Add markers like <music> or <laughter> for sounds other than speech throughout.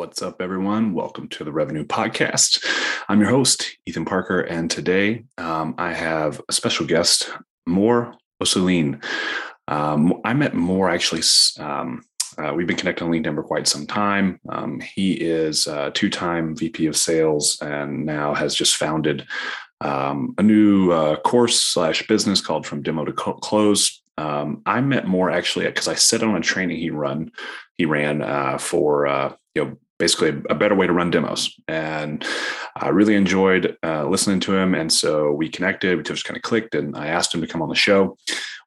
What's up, everyone? Welcome to the Revenue Podcast. I'm your host, Ethan Parker, and today um, I have a special guest, Mor Assouline. Um, I met Mor actually. Um, uh, we've been connected on LinkedIn for quite some time. Um, he is a two-time VP of Sales and now has just founded um, a new uh, course slash business called From Demo to Close. Um, I met Mor actually because I sat on a training he run he ran uh, for uh, you know basically a better way to run demos. And I really enjoyed uh, listening to him. And so we connected, we just kind of clicked and I asked him to come on the show.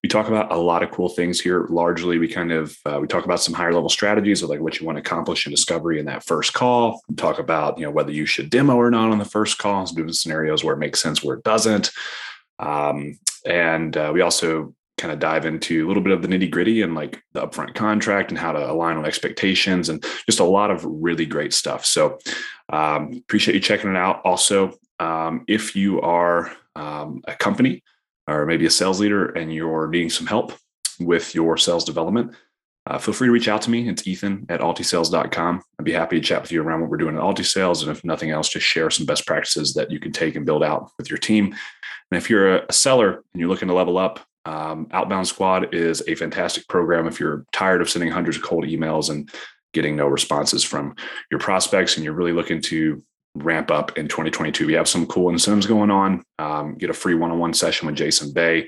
We talk about a lot of cool things here. Largely, we kind of, uh, we talk about some higher level strategies of like what you want to accomplish in discovery in that first call. We talk about, you know, whether you should demo or not on the first call, some different scenarios where it makes sense, where it doesn't. Um, and uh, we also kind of dive into a little bit of the nitty gritty and like the upfront contract and how to align on expectations and just a lot of really great stuff. So um, appreciate you checking it out. Also, um, if you are um, a company or maybe a sales leader and you're needing some help with your sales development, uh, feel free to reach out to me. It's Ethan at altisales.com. I'd be happy to chat with you around what we're doing at AltiSales. And if nothing else, just share some best practices that you can take and build out with your team. And if you're a seller and you're looking to level up, um, Outbound Squad is a fantastic program if you're tired of sending hundreds of cold emails and getting no responses from your prospects and you're really looking to ramp up in 2022. We have some cool incentives going on. Um, get a free one on one session with Jason Bay,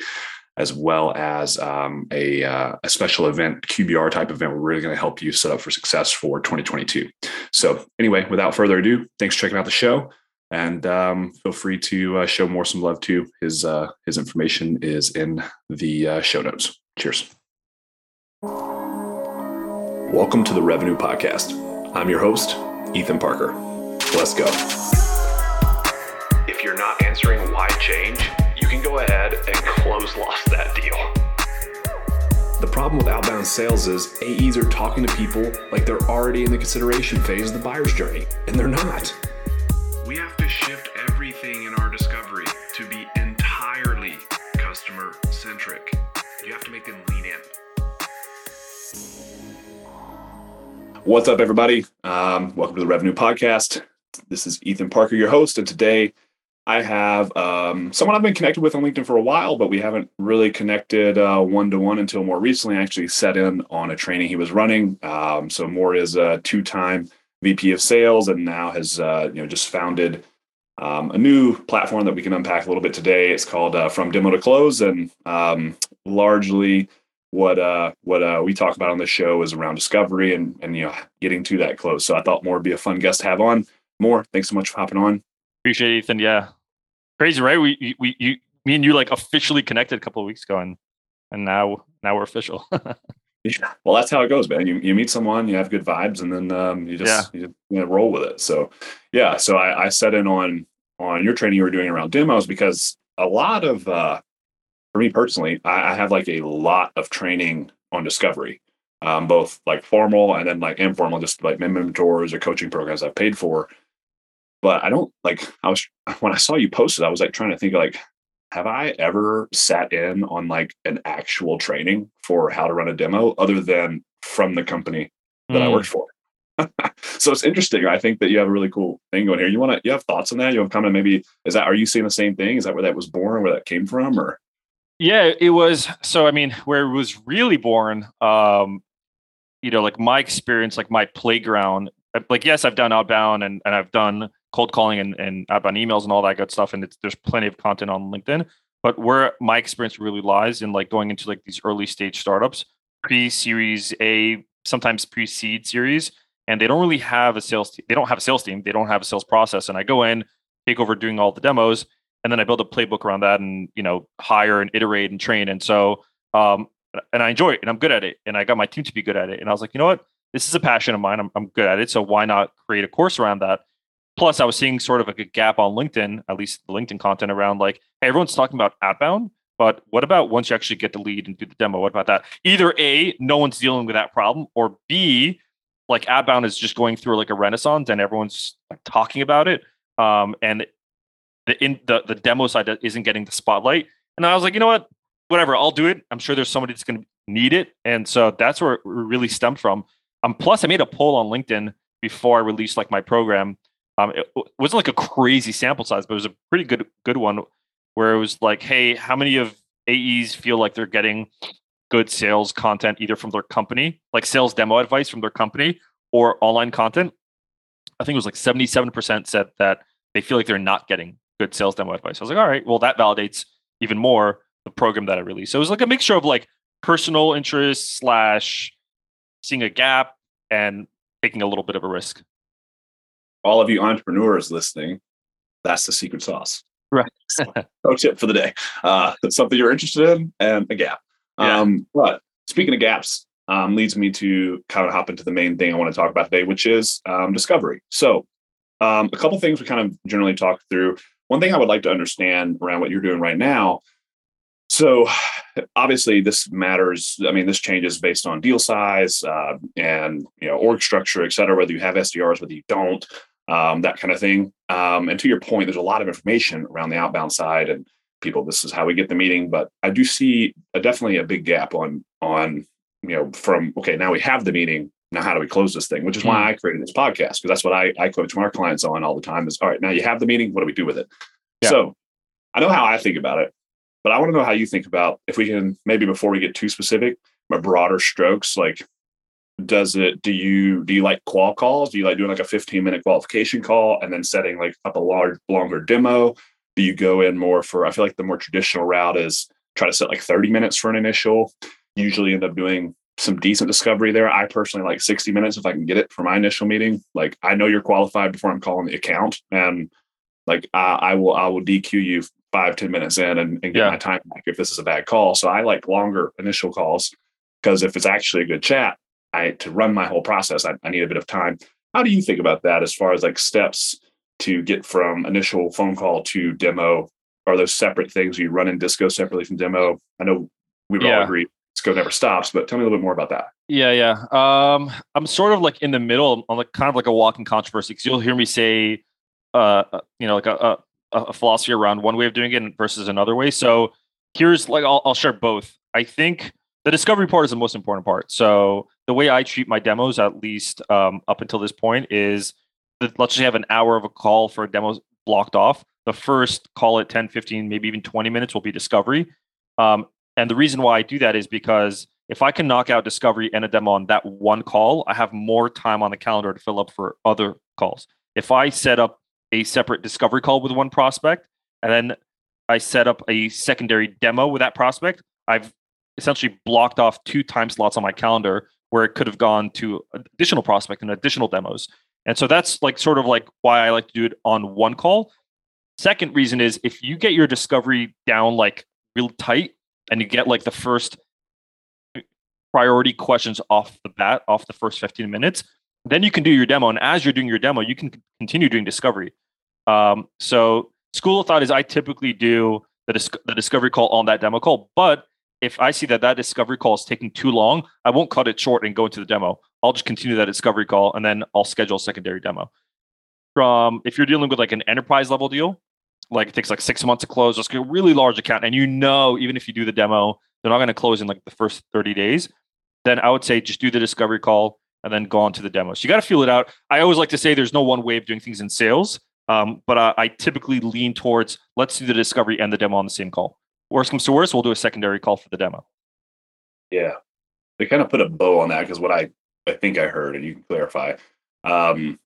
as well as um, a, uh, a special event, QBR type event. We're really going to help you set up for success for 2022. So, anyway, without further ado, thanks for checking out the show and um, feel free to uh, show Mor some love to His uh, his information is in the uh, show notes. Cheers. Welcome to the Revenue Podcast. I'm your host, Ethan Parker. Let's go. If you're not answering why change, you can go ahead and close lost that deal. The problem with outbound sales is AEs are talking to people like they're already in the consideration phase of the buyer's journey, and they're not. We have to shift everything in our discovery to be entirely customer centric. You have to make them lean in. What's up, everybody? Um, welcome to the Revenue Podcast. This is Ethan Parker, your host, and today I have um, someone I've been connected with on LinkedIn for a while, but we haven't really connected one to one until more recently. I actually set in on a training he was running. Um, so Mor is a two time VP of sales, and now has uh, you know just founded um, a new platform that we can unpack a little bit today. It's called uh, From Demo to Close, and um, largely what uh, what uh, we talk about on the show is around discovery and and you know getting to that close. So I thought Mor would be a fun guest to have on. Mor, thanks so much for hopping on. Appreciate it, Ethan. Yeah, crazy, right? We we you me and you like officially connected a couple of weeks ago, and and now now we're official. <laughs> Yeah. Well, that's how it goes, man. You, you meet someone, you have good vibes, and then um, you just yeah. you, you know, roll with it. So, yeah. So I, I set in on on your training you were doing around demos because a lot of uh, for me personally, I, I have like a lot of training on discovery, um, both like formal and then like informal, just like mentors or coaching programs I've paid for. But I don't like. I was when I saw you posted, I was like trying to think like have I ever sat in on like an actual training for how to run a demo other than from the company that mm. I worked for? <laughs> so it's interesting. I think that you have a really cool thing going here. You want to, you have thoughts on that? You have of maybe, is that, are you seeing the same thing? Is that where that was born, where that came from or? Yeah, it was. So, I mean, where it was really born, um, you know, like my experience, like my playground, like, yes, I've done outbound and, and I've done cold calling and, and outbound emails and all that good stuff. And there's plenty of content on LinkedIn. But where my experience really lies in like going into like these early stage startups, pre-series A, sometimes pre-seed series, and they don't really have a sales team. They don't have a sales team. They don't have a sales process. And I go in, take over doing all the demos, and then I build a playbook around that and you know hire and iterate and train. And so um, and I enjoy it and I'm good at it. And I got my team to be good at it. And I was like, you know what? This is a passion of mine. I'm, I'm good at it. So why not create a course around that? Plus, I was seeing sort of like a gap on LinkedIn, at least the LinkedIn content around like, hey, everyone's talking about outbound, but what about once you actually get the lead and do the demo? What about that? Either A, no one's dealing with that problem, or B, like outbound is just going through like a renaissance and everyone's like talking about it. Um, and the in the, the demo side isn't getting the spotlight. And I was like, you know what? Whatever, I'll do it. I'm sure there's somebody that's gonna need it. And so that's where it really stemmed from. Um, plus I made a poll on LinkedIn before I released like my program. Um, it, it wasn't like a crazy sample size, but it was a pretty good good one where it was like, hey, how many of AEs feel like they're getting good sales content either from their company, like sales demo advice from their company, or online content? I think it was like 77% said that they feel like they're not getting good sales demo advice. I was like, all right, well, that validates even more the program that I released. So it was like a mixture of like personal interest slash seeing a gap and taking a little bit of a risk. All of you entrepreneurs listening, that's the secret sauce. Right. <laughs> no tip for the day. Uh, that's something you're interested in and a gap. Yeah. Um, but speaking of gaps, um, leads me to kind of hop into the main thing I want to talk about today, which is um, discovery. So, um, a couple things we kind of generally talk through. One thing I would like to understand around what you're doing right now. So, obviously, this matters. I mean, this changes based on deal size uh, and you know org structure, et cetera. Whether you have SDRs, whether you don't, um, that kind of thing. Um, and to your point, there's a lot of information around the outbound side and people. This is how we get the meeting, but I do see a, definitely a big gap on on you know from okay now we have the meeting now how do we close this thing which is why hmm. i created this podcast because that's what I, I coach my clients on all the time is all right now you have the meeting what do we do with it yeah. so i know how i think about it but i want to know how you think about if we can maybe before we get too specific my broader strokes like does it do you do you like qual calls do you like doing like a 15 minute qualification call and then setting like up a large longer demo do you go in more for i feel like the more traditional route is try to set like 30 minutes for an initial usually end up doing some decent discovery there. I personally like 60 minutes if I can get it for my initial meeting. Like I know you're qualified before I'm calling the account, and like uh, I will I will DQ you five ten minutes in and, and get yeah. my time back if this is a bad call. So I like longer initial calls because if it's actually a good chat, I to run my whole process, I, I need a bit of time. How do you think about that as far as like steps to get from initial phone call to demo? Are those separate things? you run in Disco separately from demo? I know we would yeah. all agree Disco never stops. But tell me a little bit more about that. Yeah, yeah. Um, I'm sort of like in the middle. I'm like kind of like a walking controversy because you'll hear me say, uh, uh, you know, like a, a, a philosophy around one way of doing it versus another way. So here's like I'll, I'll share both. I think the discovery part is the most important part. So the way I treat my demos, at least um, up until this point, is let's just have an hour of a call for a demo blocked off. The first call at 10, 15, maybe even 20 minutes will be discovery. Um, and the reason why I do that is because if I can knock out discovery and a demo on that one call, I have more time on the calendar to fill up for other calls. If I set up a separate discovery call with one prospect and then I set up a secondary demo with that prospect, I've essentially blocked off two time slots on my calendar where it could have gone to additional prospect and additional demos. And so that's like sort of like why I like to do it on one call. Second reason is if you get your discovery down like real tight, and you get like the first priority questions off the bat, off the first 15 minutes, then you can do your demo. And as you're doing your demo, you can continue doing discovery. Um, so school of thought is I typically do the, dis- the discovery call on that demo call. But if I see that that discovery call is taking too long, I won't cut it short and go into the demo. I'll just continue that discovery call and then I'll schedule a secondary demo. From if you're dealing with like an enterprise level deal, like it takes like six months to close. It's a really large account, and you know, even if you do the demo, they're not going to close in like the first 30 days. Then I would say just do the discovery call and then go on to the demo. So you got to feel it out. I always like to say there's no one way of doing things in sales, um, but I, I typically lean towards let's do the discovery and the demo on the same call. Worst comes to worst, we'll do a secondary call for the demo. Yeah, they kind of put a bow on that because what I I think I heard, and you can clarify. Um,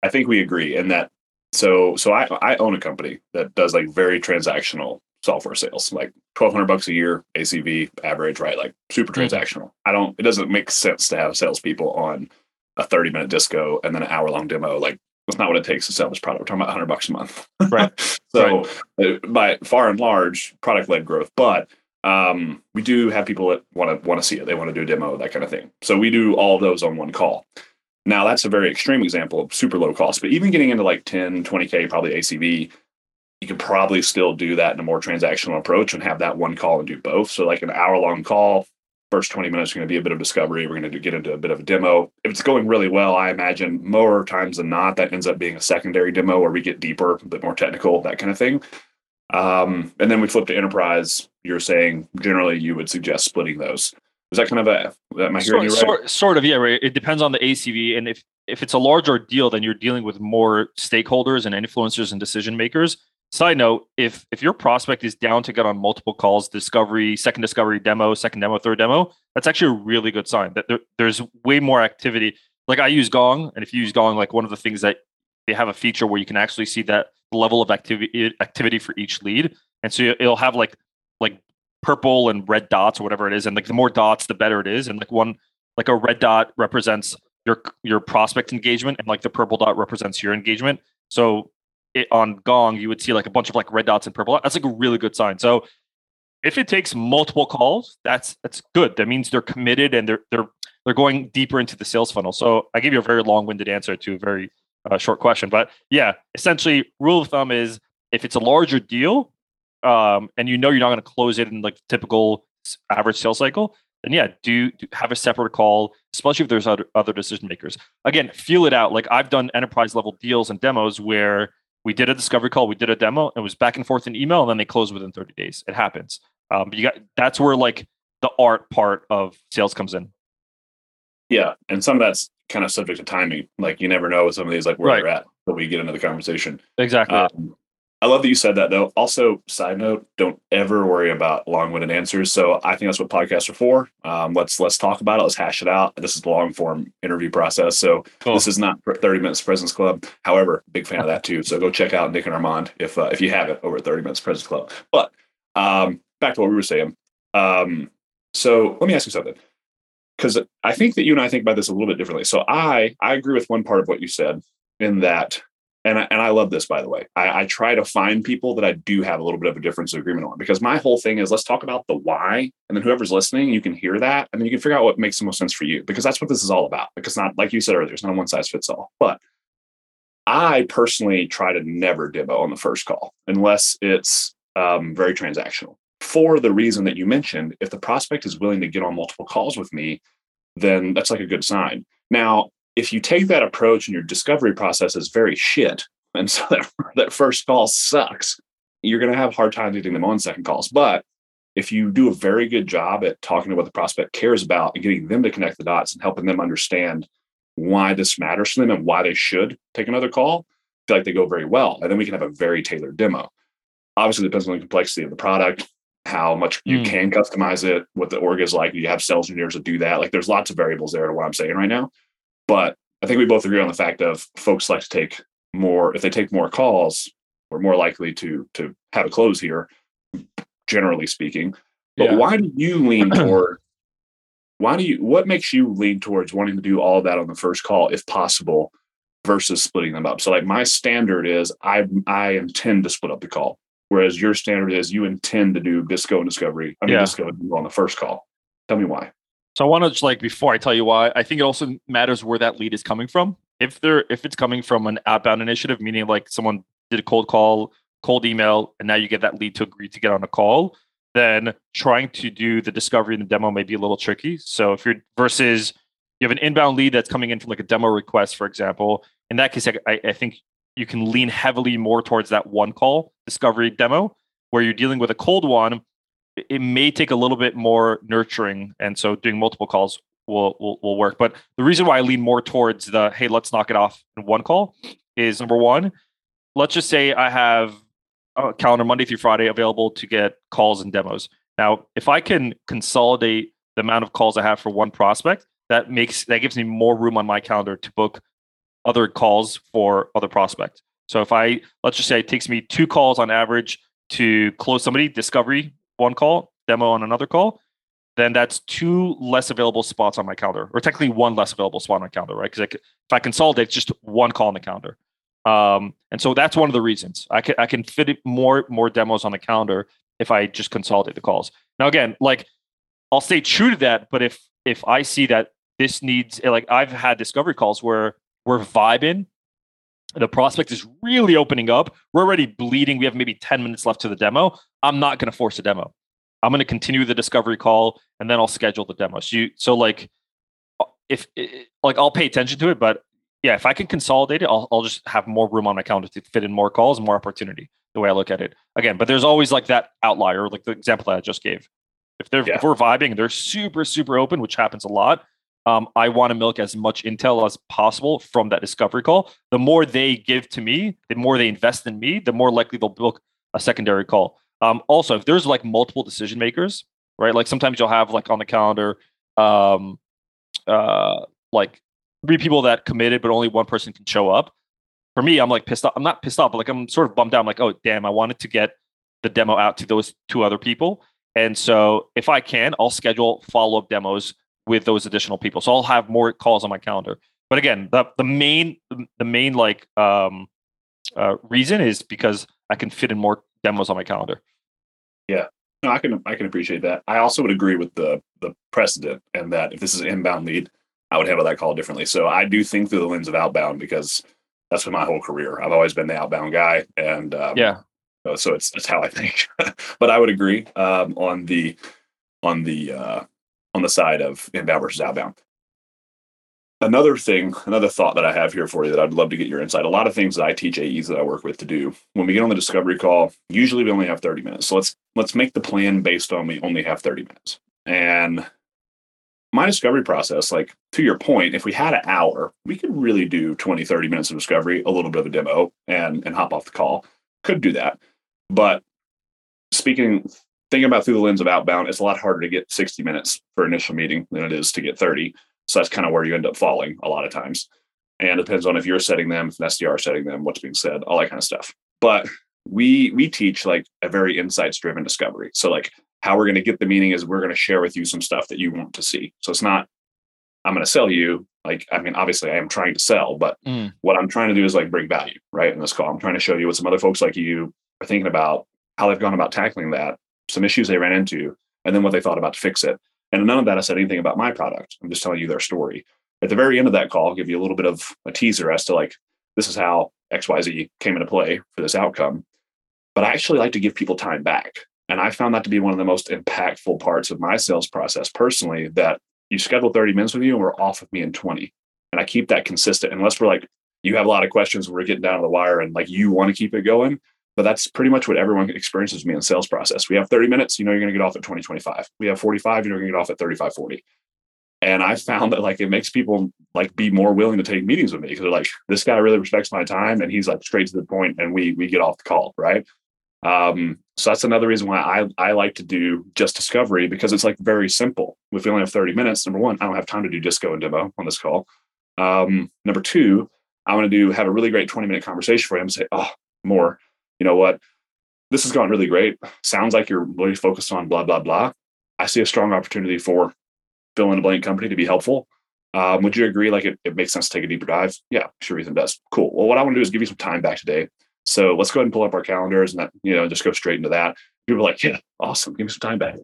I think we agree in that so so I I own a company that does like very transactional software sales, like twelve hundred bucks a year ACV average, right? Like super mm-hmm. transactional. I don't. It doesn't make sense to have salespeople on a thirty minute disco and then an hour long demo. Like that's not what it takes to sell this product. We're talking about hundred bucks a month, right? <laughs> so right. Uh, by far and large, product led growth, but um, we do have people that want to want to see it. They want to do a demo, that kind of thing. So we do all those on one call. Now that's a very extreme example of super low cost, but even getting into like 10, 20K, probably ACV, you can probably still do that in a more transactional approach and have that one call and do both. So like an hour long call, first 20 minutes are going to be a bit of discovery. We're going to get into a bit of a demo. If it's going really well, I imagine more times than not, that ends up being a secondary demo where we get deeper, a bit more technical, that kind of thing. Um, and then we flip to enterprise. You're saying generally you would suggest splitting those. Is that kind of a am I hearing sort, you right? Sort, sort of, yeah. Right. It depends on the ACV, and if if it's a larger deal, then you're dealing with more stakeholders and influencers and decision makers. Side note: if if your prospect is down to get on multiple calls, discovery, second discovery, demo, second demo, third demo, that's actually a really good sign that there, there's way more activity. Like I use Gong, and if you use Gong, like one of the things that they have a feature where you can actually see that level of activity activity for each lead, and so it'll have like like purple and red dots or whatever it is, and like the more dots, the better it is. And like one, like a red dot represents your your prospect engagement, and like the purple dot represents your engagement. So it, on Gong, you would see like a bunch of like red dots and purple. That's like a really good sign. So if it takes multiple calls, that's that's good. That means they're committed and they're they're they're going deeper into the sales funnel. So I gave you a very long-winded answer to a very uh, short question, but yeah, essentially, rule of thumb is if it's a larger deal, um, and you know you're not going to close it in like typical average sales cycle, then yeah, do, do, have a separate call, especially if there's other, other decision makers. Again, feel it out. Like I've done enterprise level deals and demos where we did a discovery call, we did a demo, it was back and forth in email, and then they closed within 30 days. It happens. Um, but you got that's where like the art part of sales comes in. Yeah, and some of that's kind of subject to timing. Like you never know with some of these, like where Right. they're at, but we get into the conversation. Exactly. Um, I love that you said that though. Also, side note, don't ever worry about long-winded answers. So I think that's what podcasts are for. Um, let's let's talk about it. Let's hash it out. This is the long form interview process. So Cool. this is not 30 minutes President's Club. However, big fan of <laughs> that too. So go check out Nick and Armand if uh, if you haven't over at 30 minutes President's Club. But um, back to what we were saying. Um, so let me ask you something because I think that you and I think about this a little bit differently. So I I agree with one part of what you said in that, and I, and I love this by the way. I, I try to find people that I do have a little bit of a difference of agreement on because my whole thing is let's talk about the why, and then whoever's listening, you can hear that, and then you can figure out what makes the most sense for you because that's what this is all about. Because not like you said earlier, it's not a one size fits all, but. I personally try to never demo on the first call unless it's um, very transactional. For the reason that you mentioned, if the prospect is willing to get on multiple calls with me, then that's like a good sign. Now, if you take that approach and your discovery process is very shit, and so <laughs> that, that first call sucks, you're going to have a hard time getting them on second calls. But if you do a very good job at talking to what the prospect cares about and getting them to connect the dots and helping them understand why this matters to them and why they should take another call, I feel like they go very well. And then we can have a very tailored demo. Obviously, it depends on the complexity of the product, how much you Mm. can customize it, what the org is like. You have sales engineers that do that. Like there's lots of variables there to what I'm saying right now. But I think we both agree on the fact of folks like to take more, if they take more calls, we're more likely to to have a close here, generally speaking. But Yeah. why do you lean <clears throat> toward why do you what makes you lean towards wanting to do all that on the first call if possible versus splitting them up? So like my standard is I I intend to split up the call. Whereas your standard is you intend to do disco and discovery. I mean Yeah. disco on the first call. Tell me why. So I want to just like before I tell you why, I think it also matters where that lead is coming from. If they're if it's coming from an outbound initiative, meaning like someone did a cold call, cold email, and now you get that lead to agree to get on a call, then trying to do the discovery and the demo may be a little tricky. So if you're versus you have an inbound lead that's coming in from like a demo request, for example, in that case, I, I think you can lean heavily more towards that one call discovery demo where you're dealing with a cold one it- may take a little bit more nurturing and so doing multiple calls will, will will work. But the reason why i lean more towards the hey let's knock it off in one call is number one let's just say i have a calendar monday through friday available to get calls and demos. Now if i can consolidate the amount of calls i have for one prospect that makes that gives me more room on my calendar to book other calls for other prospects so if i let's just say it takes me two calls on average to close somebody discovery one call, demo on another call, then that's two less available spots on my calendar, or technically one less available spot on my calendar, right? Because if I consolidate, it's just one call on the calendar. Um, and so that's one of the reasons I can I can fit more more demos on the calendar if I just consolidate the calls. Now again, like I'll stay true to that, but if if I see that this needs like I've had discovery calls where we're vibing, the prospect is really opening up. We're already bleeding. We have maybe 10 minutes left to the demo. I'm not going to force a demo. I'm going to continue the discovery call and then I'll schedule the demo. So you, so like if like I'll pay attention to it, but yeah, if I can consolidate it, I'll, I'll just have more room on my calendar to fit in more calls, and more opportunity. The way I look at it again, but there's always like that outlier, like the example that I just gave. If they're yeah. if we're vibing, they're super super open, which happens a lot. Um, I want to milk as much intel as possible from that discovery call. The more they give to me, the more they invest in me, the more likely they'll book a secondary call. Um, also, if there's like multiple decision makers, right? Like sometimes you'll have like on the calendar, um, uh, like three people that committed, but only one person can show up. For me, I'm like pissed off. I'm not pissed off, but like I'm sort of bummed out. I'm like, oh damn, I wanted to get the demo out to those two other people. And so if I can, I'll schedule follow-up demos with those additional people. So I'll have more calls on my calendar. But again, the the main the main like um uh, reason is because I can fit in more demos on my calendar. Yeah. No, I can I can appreciate that. I also would agree with the the precedent and that if this is an inbound lead, I would handle that call differently. So I do think through the lens of outbound because that's been my whole career. I've always been the outbound guy, and um, yeah, so it's it's how I think. <laughs> but I would agree um, on the on the uh, on the side of inbound versus outbound. Another thing, another thought that I have here for you that I'd love to get your insight. A lot of things that I teach AEs that I work with to do when we get on the discovery call, usually we only have 30 minutes. So let's let's make the plan based on we only have 30 minutes. And my discovery process, like to your point, if we had an hour, we could really do 20, 30 minutes of discovery, a little bit of a demo and and hop off the call. Could do that. But speaking thinking about through the lens of outbound, it's a lot harder to get 60 minutes for initial meeting than it is to get 30. So that's kind of where you end up falling a lot of times. And it depends on if you're setting them, if an SDR setting them, what's being said, all that kind of stuff. But we we teach like a very insights driven discovery. So like how we're going to get the meaning is we're going to share with you some stuff that you want to see. So it's not I'm going to sell you like I mean obviously I am trying to sell, but mm. what I'm trying to do is like bring value, right? In this call, I'm trying to show you what some other folks like you are thinking about, how they've gone about tackling that, some issues they ran into, and then what they thought about to fix it. And none of that I said anything about my product. I'm just telling you their story. At the very end of that call, I'll give you a little bit of a teaser as to like, this is how XYZ came into play for this outcome. But I actually like to give people time back. And I found that to be one of the most impactful parts of my sales process personally that you schedule 30 minutes with you and we're off with me in 20. And I keep that consistent unless we're like, you have a lot of questions, we're getting down to the wire and like you want to keep it going. But that's pretty much what everyone experiences me in sales process. We have 30 minutes, you know, you're going to get off at 2025. We have 45, you know, you're going to get off at 35, 40. And I found that like it makes people like be Mor willing to take meetings with me because they're like, this guy really respects my time and he's like straight to the point and we we get off the call, right? Um, so that's another reason why I I like to do just discovery because it's like very simple. If we only have 30 minutes, number one, I don't have time to do disco and demo on this call. Um, number two, I want to do have a really great 20 minute conversation for him and say, oh, more you know what, this has gone really great. Sounds like you're really focused on blah, blah, blah. I see a strong opportunity for fill in a blank company to be helpful. Um, would you agree? Like it, it makes sense to take a deeper dive? Yeah, sure, Ethan does. Cool. Well, what I want to do is give you some time back today. So let's go ahead and pull up our calendars and that, you know, just go straight into that. People are like, yeah, awesome. Give me some time back.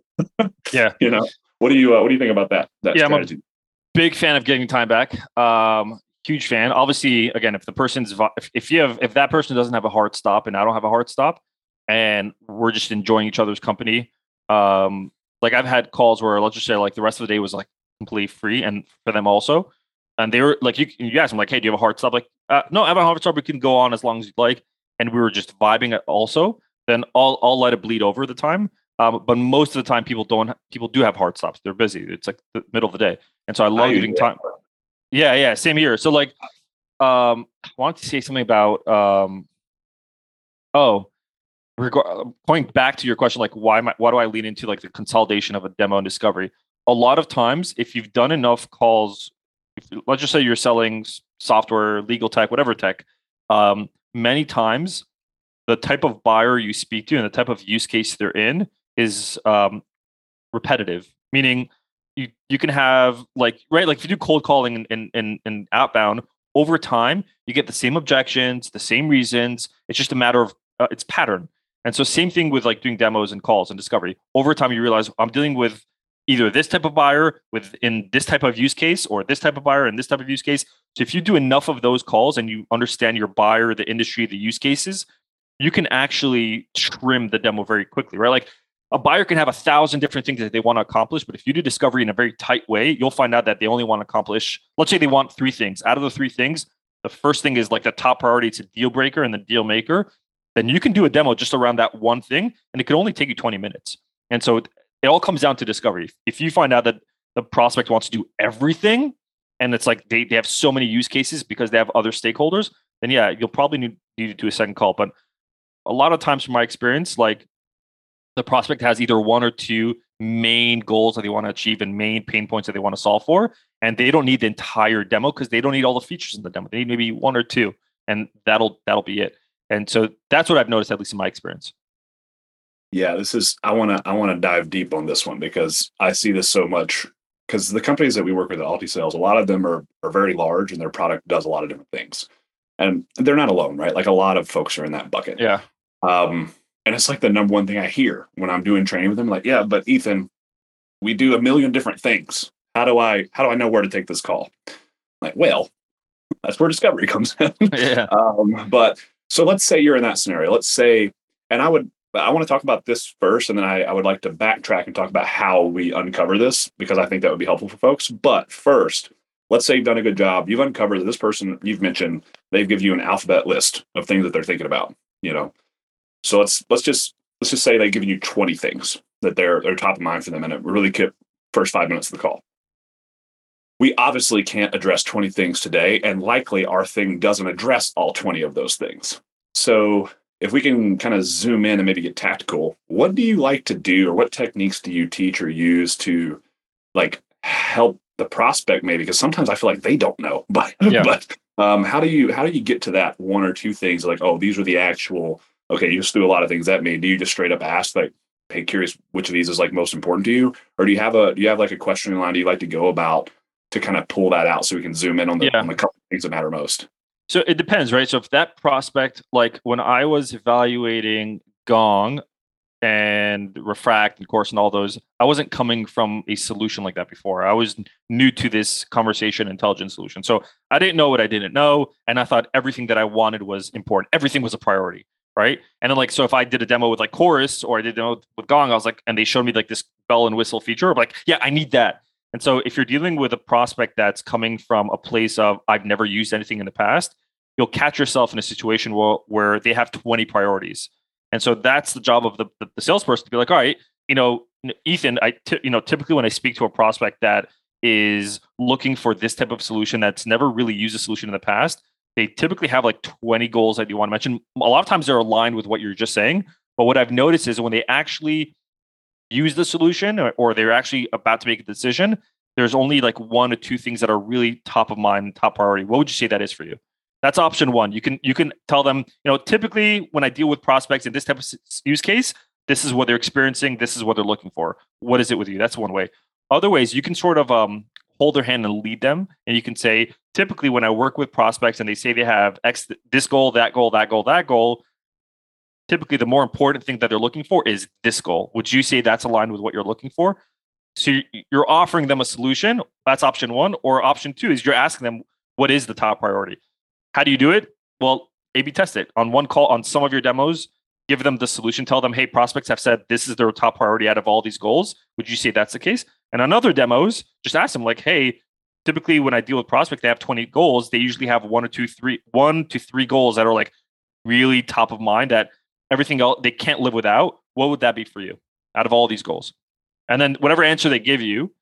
<laughs> yeah. <laughs> You know, what do you, uh, what do you think about that? that yeah, strategy? I'm a big fan of getting time back. Um, huge fan. Obviously, again, if the person's if, if you have if that person doesn't have a hard stop and I don't have a hard stop, and we're just enjoying each other's company, um, like I've had calls where let's just say like the rest of the day was like completely free, and for them also, and they were like you you ask them like, hey, do you have a hard stop? Like, uh, no, I have a hard stop. We can go on as long as you like, and we were just vibing it also. Then I'll I'll let it bleed over the time. Um, but most of the time, people don't. People do have hard stops. They're busy. It's like the middle of the day, and so I love giving time. Yeah, yeah, same here. So like, um, I wanted to say something about um, oh, reg- going back to your question, like why am I, why do I lean into like the consolidation of a demo and discovery? A lot of times, if you've done enough calls, if, let's just say you're selling software, legal tech, whatever tech, um, many times the type of buyer you speak to and the type of use case they're in is um, repetitive, meaning you you can have like right like if you do cold calling and and and, outbound over time you get the same objections the same reasons. It's just a matter of uh, it's pattern. And so same thing with like doing demos and calls and discovery. Over time you realize i'm dealing with either this type of buyer within this type of use case or this type of buyer in this type of use case. So if you do enough of those calls and you understand your buyer the industry the use cases you can actually trim the demo very quickly right? Like a buyer can have a thousand different things that they want to accomplish, but if you do discovery in a very tight way, you'll find out that they only want to accomplish, let's say they want three things. Out of the three things, the first thing is like the top priority, it's a deal breaker and the deal maker. Then you can do a demo just around that one thing, and it could only take you 20 minutes. And so it all comes down to discovery. If you find out that the prospect wants to do everything and it's like they, they have so many use cases because they have other stakeholders, then yeah, you'll probably need, need to do a second call. But a lot of times from my experience, like the prospect has either one or two main goals that they want to achieve and main pain points that they want to solve for. And they don't need the entire demo because they don't need all the features in the demo. They need maybe one or two, and that'll that'll be it. And so that's what I've noticed, at least in my experience. Yeah, this is I want to I want to dive deep on this one because I see this so much because the companies that we work with at Alti Sales, a lot of them are are very large and their product does a lot of different things. And they're not alone, right? Like a lot of folks are in that bucket. Yeah. Um, and it's like the number one thing I hear when I'm doing training with them. Like, yeah, but Ethan, we do a million different things. How do I how do I know where to take this call? like, well, that's where discovery comes in. <laughs> <laughs> yeah. Um, but so let's say you're in that scenario. Let's say, and I would I want to talk about this first, and then I, I would like to backtrack and talk about how we uncover this because I think that would be helpful for folks. But first, let's say you've done a good job. You've uncovered that this person you've mentioned, they've given you an alphabet list of things that they're thinking about, you know. So let's let's just let's just say they've given you 20 things that they're they're top of mind for them and it really kept first five minutes of the call. We obviously can't address 20 things today, and likely our thing doesn't address all 20 of those things. So if we can kind of zoom in and maybe get tactical, what do you like to do or what techniques do you teach or use to like help the prospect maybe because sometimes I feel like they don't know. <laughs> But yeah. but um, how do you how do you get to that one or two things like oh these are the actual okay you just threw a lot of things at me. Do you just straight up ask like hey curious which of these is like most important to you or do you have a do you have like a questioning line do you like to go about to kind of pull that out so we can zoom in on the, yeah. on the couple things that matter most? So it depends, right? So if that prospect, like when I was evaluating Gong, and refract and Chorus and all those i wasn't coming from a solution like that before i was new to this conversation intelligence solution so i didn't know what i didn't know and i thought everything that i wanted was important everything was a priority right? And then like so if i did a demo with like chorus or i did a demo with gong i was like and they showed me like this bell and whistle feature I'm like yeah i need that. And so if you're dealing with a prospect that's coming from a place of i've never used anything in the past you'll catch yourself in a situation where, where they have 20 priorities. And so that's the job of the, the, the salesperson to be like, all right, you know, Ethan, I t- you know, typically when I speak to a prospect that is looking for this type of solution that's never really used a solution in the past, they typically have like 20 goals that you want to mention. A lot of times they're aligned with what you're just saying. But what I've noticed is when they actually use the solution or, or they're actually about to make a decision, there's only like one or two things that are really top of mind, top priority. What would you say that is for you? That's option one. You can you can tell them, you know, typically when I deal with prospects in this type of use case, this is what they're experiencing. This is what they're looking for. What is it with you? That's one way. Other ways, you can sort of um, hold their hand and lead them, and you can say, typically when I work with prospects and they say they have X, this goal, that goal, that goal, that goal. Typically, the more important thing that they're looking for is this goal. Would you say that's aligned with what you're looking for? So you're offering them a solution. That's option one. Or option two is you're asking them, what is the top priority? How do you do it? Well, A/B test it on one call on some of your demos. Give them the solution. Tell them, hey, prospects have said this is their top priority out of all these goals. Would you say that's the case? And on other demos, just ask them like, hey, typically when I deal with prospects, they have 20 goals. They usually have one or two, three, one to three goals that are like really top of mind that everything else they can't live without. What would that be for you out of all these goals? And then whatever answer they give you,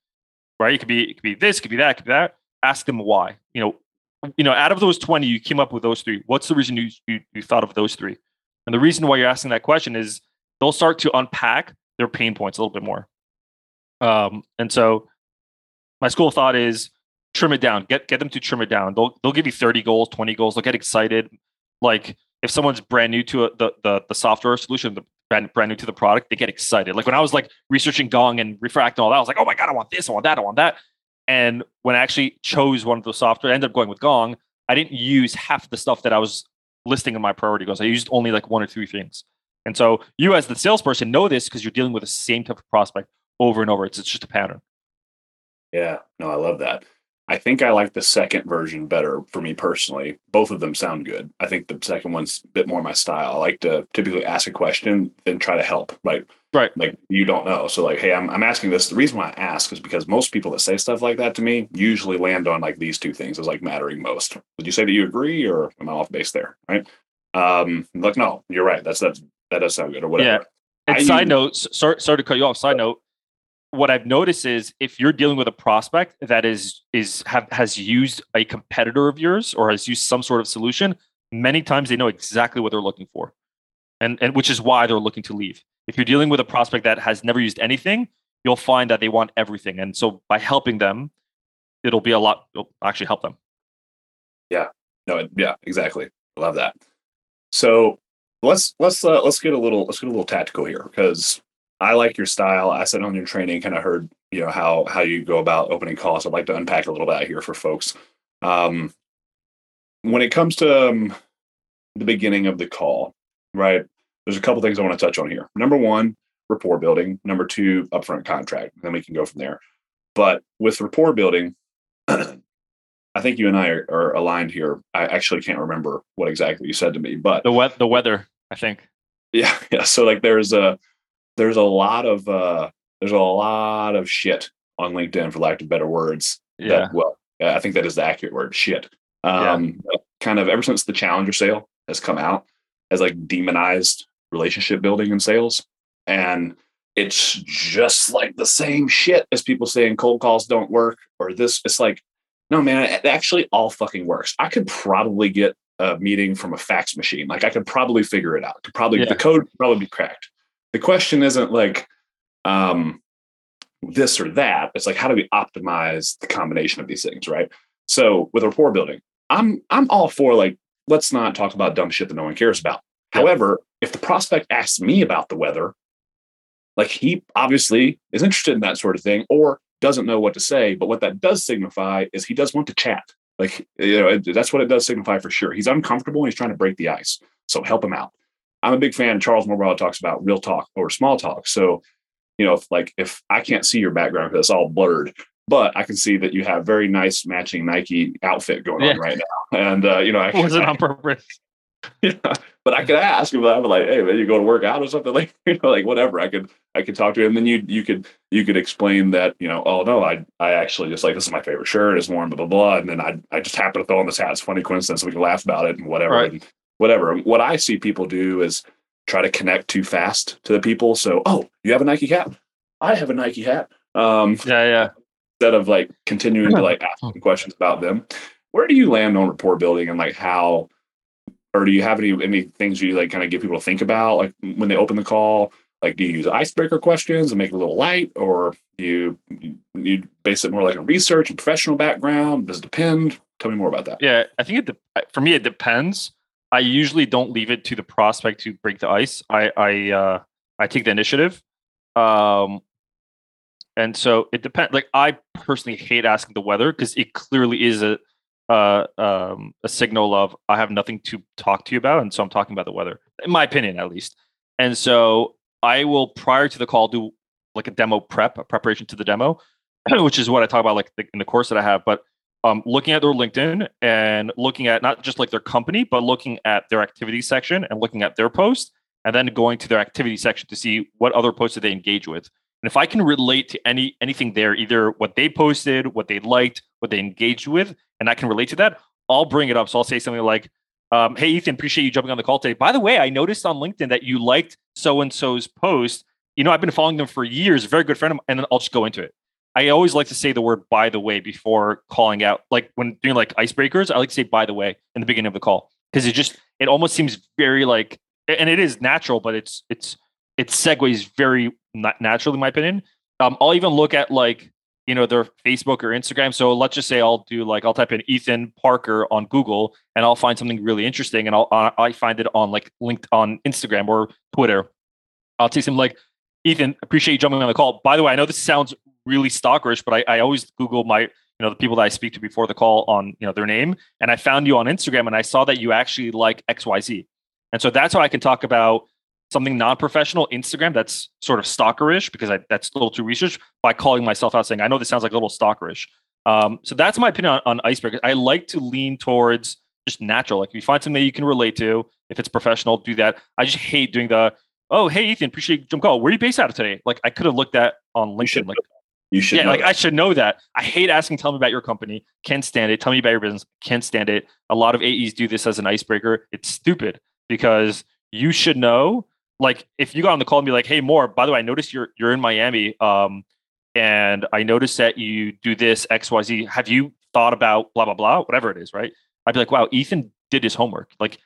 right? It could be it could be this, it could be that, it could be that. Ask them why. You know, you know, out of those 20, you came up with those three. What's the reason you, you, you thought of those three? And the reason why you're asking that question is they'll start to unpack their pain points a little bit more. Um, and so my school of thought is trim it down, get, get them to trim it down. They'll, they'll give you 30 goals, 20 goals. They'll get excited. Like if someone's brand new to a, the, the, the software solution, the brand, brand new to the product, they get excited. Like when I was like researching Gong and Refract and all that, I was like, oh my God, I want this, I want that, I want that. And when I actually chose one of those software, I ended up going with Gong. I didn't use half the stuff that I was listing of my priority goals. I used only like one or three things. And so you as the salesperson know this because you're dealing with the same type of prospect over and over. It's, it's just a pattern. Yeah, no, I love that. I think I like the second version better for me personally. Both of them sound good. I think the second one's a bit more my style. I like to typically ask a question and try to help. Like, right. Like you don't know. So like, hey, I'm I'm asking this. The reason why I ask is because most people that say stuff like that to me usually land on like these two things as like mattering most. Would you say that you agree or am I off base there? Right. Um, like, no, you're right. That's that's that does sound good or whatever. Yeah. And I side use, note, sorry, sorry to cut you off. Side note, what I've noticed is if you're dealing with a prospect that is is have has used a competitor of yours or has used some sort of solution, many times they know exactly what they're looking for, and and which is why they're looking to leave. If you're dealing with a prospect that has never used anything, you'll find that they want everything, and so by helping them, it'll be a lot. It'll actually help them. Yeah. No. Yeah. Exactly. Love that. So let's let's uh, let's get a little let's get a little tactical here because I like your style. I sat on your training, kind of heard you know how how you go about opening calls. I'd like to unpack a little bit here for folks. Um, when it comes to um, the beginning of the call, right? There's a couple things I want to touch on here. Number one, rapport building. Number two, upfront contract. Then we can go from there. But with rapport building, <clears throat> I think you and I are, are, aligned here. I actually can't remember what exactly you said to me, but the we- the weather, I think. Yeah, <laughs> yeah. So like, there's a there's a lot of uh, there's a lot of shit on LinkedIn, for lack of better words. Yeah. That, well, I think that is the accurate word. Shit. Um, yeah. Kind of ever since the Challenger sale has come out, has like demonized relationship building and sales, and it's just like the same shit as people saying cold calls don't work or this. It's like no, man, it actually all fucking works. I could probably get a meeting from a fax machine. Like I could probably figure it out. Could probably yeah. the code could probably be cracked. The question isn't like um, this or that. It's like how do we optimize the combination of these things, right? So with rapport building, I'm I'm all for like let's not talk about dumb shit that no one cares about. Yeah. However, if the prospect asks me about the weather, like he obviously is interested in that sort of thing, or doesn't know what to say. But what that does signify is he does want to chat. Like, you know, that's what it does signify for sure. He's uncomfortable and he's trying to break the ice. So help him out. I'm a big fan. Charles Morwell talks about real talk or small talk. So, you know, if like if I can't see your background because it's all blurred, but I can see that you have very nice matching Nike outfit going yeah. on right now. And uh, you know, I <laughs> wasn't on purpose. <laughs> Yeah, but I could ask him. I'm like, hey, man, you go to work out or something <laughs> like, you know, like whatever. I could, I could talk to him. And then you, you could, you could explain that, you know, oh no, I, I actually just like this is my favorite shirt. It's warm, blah blah blah. And then I, I just happen to throw on this hat. It's funny coincidence. So we can laugh about it and whatever, right. and whatever. What I see people do is try to connect too fast to the people. So, oh, you have a Nike hat. I have a Nike hat. Um, yeah, yeah. Instead of like continuing to like ask questions about them, where do you land on rapport building and like how? or do you have any any things you like kind of get people to think about like when they open the call like do you use icebreaker questions and make it a little light or do you you base it more like a research and professional background does it depend tell me more about that yeah i think it de- for me it depends i usually don't leave it to the prospect to break the ice i i uh i take the initiative um and so it depends like i personally hate asking the weather because it clearly is a uh, um, a signal of I have nothing to talk to you about, and so I'm talking about the weather, in my opinion, at least. And so I will, prior to the call, do like a demo prep, a preparation to the demo, <clears throat> which is what I talk about like the, in the course that I have. But um, looking at their LinkedIn and looking at not just like their company, but looking at their activity section and looking at their post, and then going to their activity section to see what other posts did they engage with. And if I can relate to any anything there, either what they posted, what they liked, what they engaged with, and I can relate to that, I'll bring it up. So I'll say something like, um, "Hey Ethan, appreciate you jumping on the call today. By the way, I noticed on LinkedIn that you liked so and so's post. You know, I've been following them for years. Very good friend, of, mine." and then I'll just go into it. I always like to say the word "by the way" before calling out. Like when doing like icebreakers, I like to say "by the way" in the beginning of the call because it just it almost seems very like, and it is natural, but it's it's it segues very naturally, in my opinion. Um, I'll even look at like you know their Facebook or Instagram. So let's just say I'll do like I'll type in Ethan Parker on Google and I'll find something really interesting and I'll I find it on like linked on Instagram or Twitter. I'll take some like Ethan, appreciate you jumping on the call. By the way, I know this sounds really stalkerish, but I, I always Google my you know the people that I speak to before the call on you know their name, and I found you on Instagram and I saw that you actually like X Y Z, and so that's how I can talk about something non-professional Instagram that's sort of stalkerish because I, that's a little too research by calling myself out saying I know this sounds like a little stalkerish. Um, so that's my opinion on, on icebreaker. I like to lean towards just natural. Like if you find something that you can relate to, if it's professional, do that. I just hate doing the oh hey Ethan, appreciate jump call. Where are you based out of today? Like I could have looked at on LinkedIn. Like you should. Yeah, like that. I should know that. I hate asking. Tell me about your company. Can't stand it. Tell me about your business. Can't stand it. A lot of AEs do this as an icebreaker. It's stupid because you should know like if you got on the call and be like, "Hey, Mor. By the way, I noticed you're you're in Miami. Um, and I noticed that you do this XYZ. Have you thought about blah blah blah, whatever it is, right? I'd be like, wow, Ethan did his homework. Like,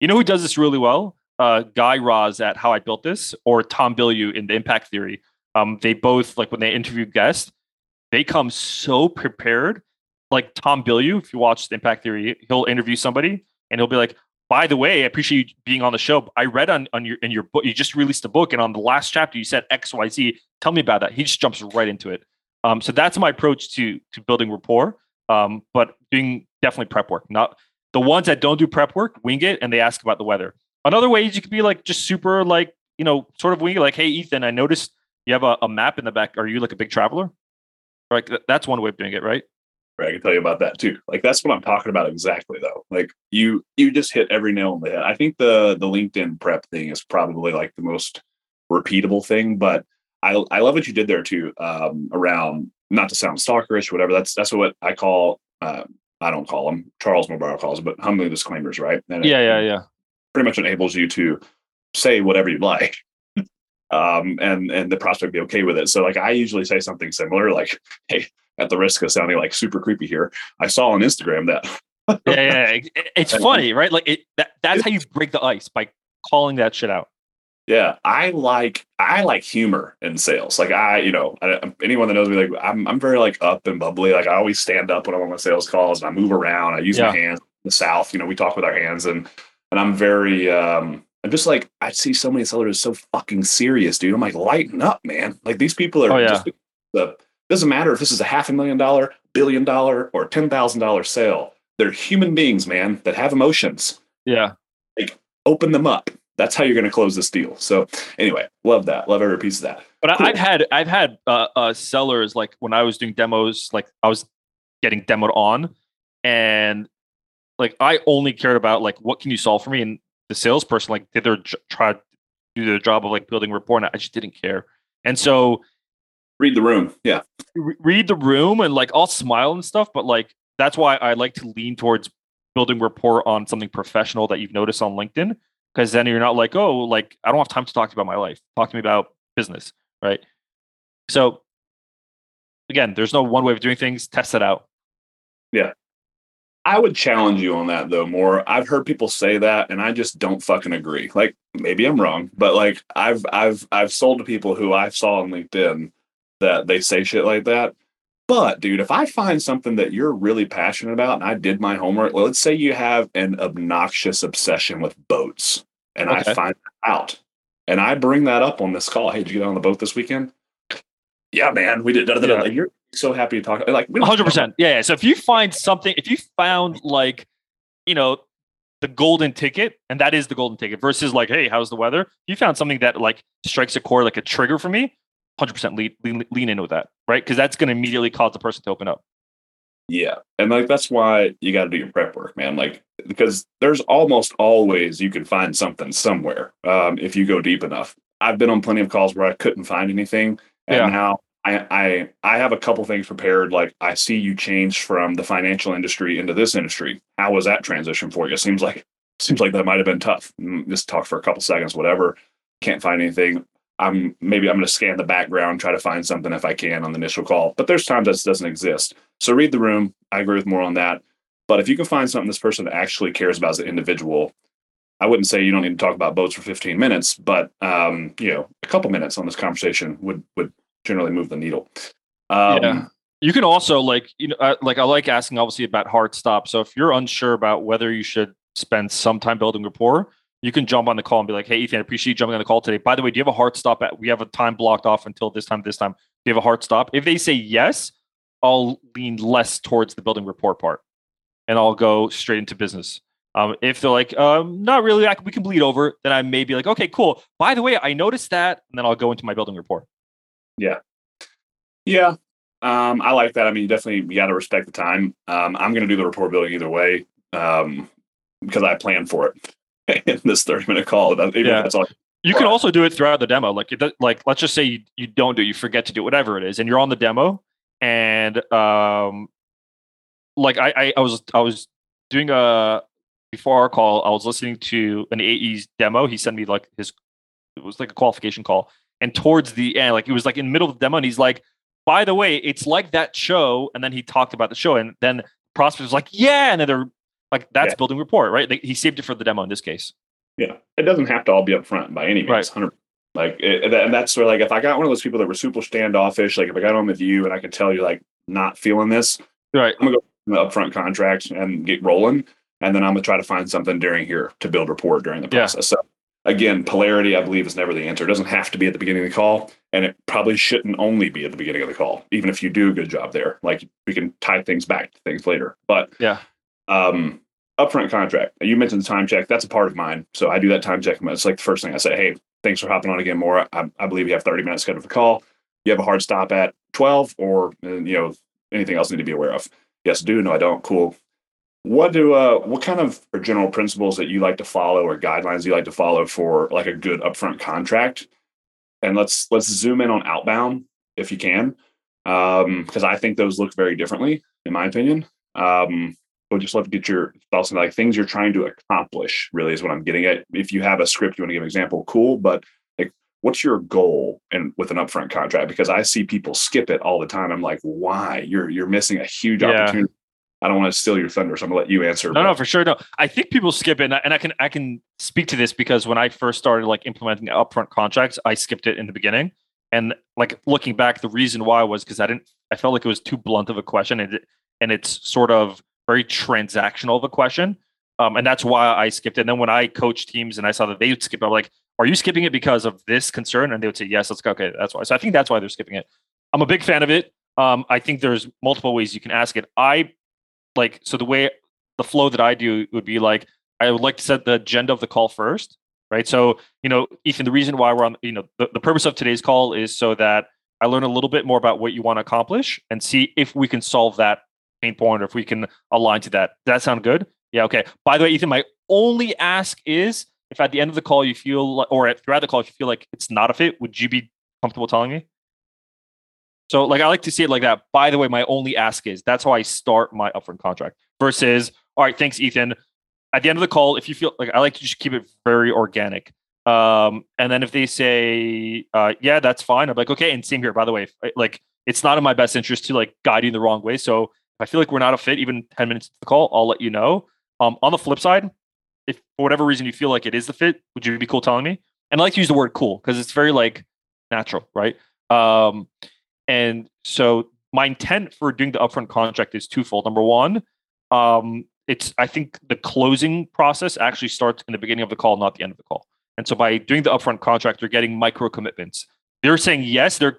you know who does this really well? Uh, Guy Raz at How I Built This, or Tom Bilyeu in the Impact Theory. Um, they both like when they interview guests, they come so prepared. Like Tom Bilyeu, if you watch the Impact Theory, he'll interview somebody and he'll be like, by the way, I appreciate you being on the show. I read on, on your in your book, you just released a book, and on the last chapter you said XYZ. Tell me about that. He just jumps right into it. Um, so that's my approach to to building rapport. Um, but doing definitely prep work. Not the ones that don't do prep work, wing it, and they ask about the weather. Another way is you could be like just super like you know sort of wing it, like, hey Ethan, I noticed you have a, a map in the back. Are you like a big traveler? Like that's one way of doing it, right? Right, I can tell you about that too. Like that's what I'm talking about exactly though. Like you you just hit every nail on the head. I think the the LinkedIn prep thing is probably like the most repeatable thing, but I I love what you did there too um, around not to sound stalkerish, whatever. That's that's what I call. Uh, I don't call them. Charles Mobile calls but humbling disclaimers, right? And yeah, it, yeah, yeah. Pretty much enables you to say whatever you like, um, and and the prospect be okay with it. So like I usually say something similar, like, "Hey, at the risk of sounding like super creepy here, I saw on Instagram that." <laughs> yeah, yeah, it's funny, right? Like it. That, that's how you break the ice by calling that shit out. Yeah, I like I like humor in sales. Like I, you know, I, anyone that knows me, like I'm I'm very like up and bubbly. Like I always stand up when I'm on my sales calls and I move around. I use yeah. my hands. In the South, you know, we talk with our hands and and I'm very um I'm just like I see so many sellers so fucking serious, dude. I'm like lighten up, man. Like these people are oh, yeah. just the doesn't matter if this is a half a million dollar, billion dollar, or ten thousand dollar sale. They're human beings, man, that have emotions. Yeah. Like open them up that's how you're going to close this deal. So anyway, love that. Love every piece of that. But cool. I've had I've had uh, uh, sellers like when I was doing demos, like I was getting demoed on, and like I only cared about like what can you solve for me, and the salesperson like did their try to do their job of like building rapport, and I just didn't care. And so read the room, yeah, re- read the room, and like I'll smile and stuff, but like that's why I like to lean towards building rapport on something professional that you've noticed on LinkedIn because then you're not like, oh, like I don't have time to talk to you about my life. Talk to me about business, right? So again, there's no one way of doing things. Test it out. Yeah. I would challenge you on that though Mor. I've heard people say that and I just don't fucking agree. Like maybe I'm wrong, but like I've I've I've sold to people who I saw on LinkedIn that they say shit like that. But dude, if I find something that you're really passionate about and I did my homework, let's say you have an obnoxious obsession with boats and okay. I find out and I bring that up on this call. Hey, did you get on the boat this weekend? Yeah, man, we did. Da, da, da. Like, you're so happy to talk. Like, 100%. Yeah, yeah. So if you find something, if you found like, you know, the golden ticket, and that is the golden ticket versus like, hey, how's the weather? If you found something that like strikes a chord, like a trigger for me, 100% lean, lean, lean in with that, right? Because that's going to immediately cause the person to open up. Yeah. And like, that's why you got to do your prep work, man. Like, because there's almost always you can find something somewhere um, if you go deep enough. I've been on plenty of calls where I couldn't find anything. And yeah. now I, I I have a couple things prepared. Like I see you change from the financial industry into this industry. How was that transition for you? Seems like seems like that might have been tough. Mm, just talk for a couple seconds, whatever. Can't find anything. I'm maybe I'm going to scan the background, try to find something if I can on the initial call. But there's times that doesn't exist. So read the room. I agree with Mor on that. But if you can find something this person actually cares about as an individual, I wouldn't say you don't need to talk about boats for 15 minutes, but um, you know, a couple minutes on this conversation would would generally move the needle. Um, yeah. You can also like you know uh, like I like asking obviously about hard stop. So if you're unsure about whether you should spend some time building rapport, you can jump on the call and be like, "Hey, Ethan, I appreciate you jumping on the call today. By the way, do you have a hard stop? At we have a time blocked off until this time. This time, do you have a hard stop?" If they say yes, I'll lean less towards the building rapport part, and I'll go straight into business. Um, if they're like, um, "Not really, I, we can bleed over," then I may be like, "Okay, cool. By the way, I noticed that," and then I'll go into my building rapport. Yeah, yeah, um, I like that. I mean, you definitely you got to respect the time. Um, I'm going to do the rapport building either way um, because I plan for it. <laughs> in this 30 minute call. yeah. That's all. You can also do it throughout the demo. Like, like let's just say you, you don't do, it, you forget to do whatever it is, and you're on the demo, and um, like I, I, I was I was doing a before our call, I was listening to an AE's demo. He sent me like his it was like a qualification call, and towards the end, like it was like in the middle of the demo, and he's like, by the way, it's like that show. And then he talked about the show, and then prospect was like, yeah, and then they're like, that's Yeah. building rapport, right? They, he saved it for the demo in this case. Yeah, it doesn't have to all be up front by any means. Right. Hundred. Like, it, and that's where like if I got one of those people that were super standoffish, like if I got on with you and I could tell you like not feeling this, Right. I'm gonna go the upfront contract and get rolling, and then I'm gonna try to find something during here to build rapport during the Yeah. process. So again, polarity I believe is never the answer. It doesn't have to be at the beginning of the call, and it probably shouldn't only be at the beginning of the call, even if you do a good job there. Like we can tie things back to things later, but Yeah. um upfront contract. You mentioned the time check. That's a part of mine. So i do that time check. It's like the first thing i say hey thanks for hopping on again Mor. I, I believe you have 30 minutes scheduled for the call. You have a hard stop at 12 or you know anything else I need to be aware of? Yes I do. No i don't. Cool what do uh what kind of general principles that you like to follow or guidelines you like to follow for like a good upfront contract? And let's let's zoom in on outbound if you can um because i think those look very differently in my opinion. Um but just love to get your thoughts on like things you're trying to accomplish really is what i'm getting at. If you have a script you want to give an example cool but like what's your goal and with an upfront contract? Because i see people skip it all the time. I'm like why? You're you're missing a huge Yeah. opportunity i don't want to steal your thunder so i'm gonna let you answer No, no, for sure. No, I think people skip it, and I, and I can I can speak to this because when I first started like implementing upfront contracts, I skipped it in the beginning, and like looking back, the reason why was because I didn't. I felt like it was too blunt of a question, and it, and it's sort of very transactional of a question, um, and that's why I skipped it. And then when I coached teams and I saw that they would skip, it, I'm like, "Are you skipping it because of this concern?" And they would say, "Yes." Let's go. Okay, that's why. So I think that's why they're skipping it. I'm a big fan of it. Um, I think there's multiple ways you can ask it. I like so the way the flow that I do would be like I would like to set the agenda of the call first, right? So, you know, Ethan, the reason why we're on, you know, the, the purpose of today's call is so that I learn a little bit more about what you want to accomplish and see if we can solve that pain point or if we can align to that. Does that sound good? Yeah, okay. By the way, Ethan, my only ask is if at the end of the call you feel like, or throughout the call, if you feel like it's not a fit, would you be comfortable telling me? So, like, I like to see it like that. By the way, my only ask is that's how I start my upfront contract versus, all right, thanks, Ethan. At the end of the call, if you feel like I like to just keep it very organic. Um, and then if they say, uh, yeah, that's fine, I'm like, okay. And same here, by the way, like, it's not in my best interest to like guide you in the wrong way. So if I feel like we're not a fit, even 10 minutes into the call, I'll let you know. Um, on the flip side, if for whatever reason you feel like it is the fit, would you be cool telling me? And I like to use the word cool because it's very like natural, right? Um, and so my intent for doing the upfront contract is twofold. Number one, um, it's I think the closing process actually starts in the beginning of the call, not the end of the call. And so by doing the upfront contract, they're getting micro commitments. They're saying yes, they're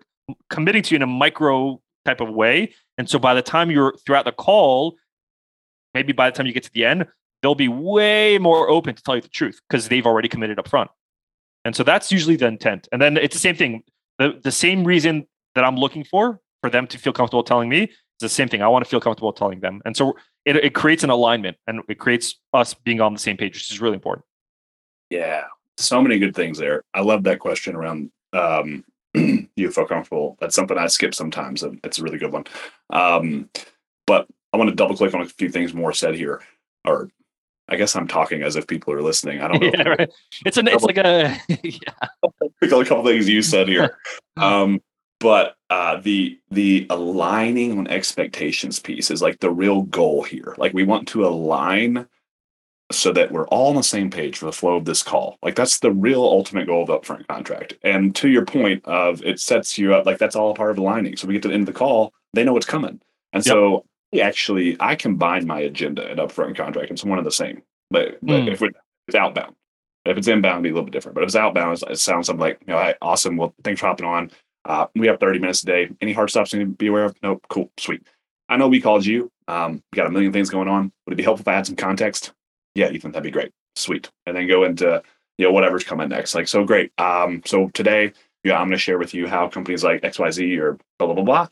committing to you in a micro type of way. And so by the time you're throughout the call, maybe by the time you get to the end, they'll be way more open to tell you the truth because they've already committed up front. And so that's usually the intent. And then it's the same thing. The, the same reason that I'm looking for for them to feel comfortable telling me is the same thing. I want to feel comfortable telling them. And so it, it creates an alignment and it creates us being on the same page, which is really important. Yeah, so many good things there. I love that question around um, <clears throat> you feel comfortable. That's something I skip sometimes, and it's a really good one. Um, but I want to double click on a few things Mor said here, or I guess I'm talking as if people are listening. I don't know. <laughs> yeah, right. It's an it's like a <laughs> yeah. <laughs> A couple things you said here. um, but uh, the the aligning on expectations piece is like the real goal here. Like we want to align so that we're all on the same page for the flow of this call. Like that's the real ultimate goal of the upfront contract. And to your point of it sets you up like that's all a part of aligning. So we get to the end of the call, they know what's coming. And so we actually I combine my agenda and upfront contract. It's one and the same. But, but Hmm. if it's outbound. If it's inbound, it'd be a little bit different. But if it's outbound, it sounds something like, you know, hey, awesome. Well, thanks for hopping on. Uh, we have 30 minutes a day. Any hard stops you need to be aware of? Nope. Cool. Sweet. I know we called you. Um, we got a million things going on. Would it be helpful if I had some context? Yeah, Ethan, that'd be great. Sweet. And then go into, you know, whatever's coming next. Like, so great. Um, so today, yeah, I'm going to share with you how companies like XYZ or blah, blah, blah, blah.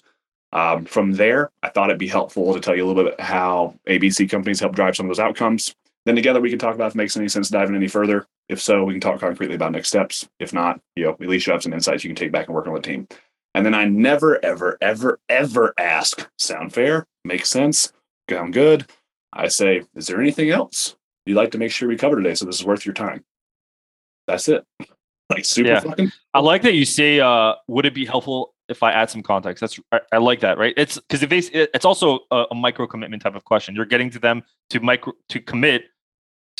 Um, from there, I thought it'd be helpful to tell you a little bit how ABC companies help drive some of those outcomes. Then together we can talk about if it makes any sense diving any further. If so, we can talk concretely about next steps. If not, you know, at least you have some insights you can take back and work on the team. And then I never, ever, ever, ever ask, sound fair? Makes sense? Sound good? I say, is there anything else you'd like to make sure we cover today so this is worth your time? That's it. <laughs> Like super Yeah. fucking I like that you say, uh, would it be helpful if I add some context? That's I, I like that, right? It's because if they, it's also a, a, micro commitment type of question. You're getting to them to micro to commit,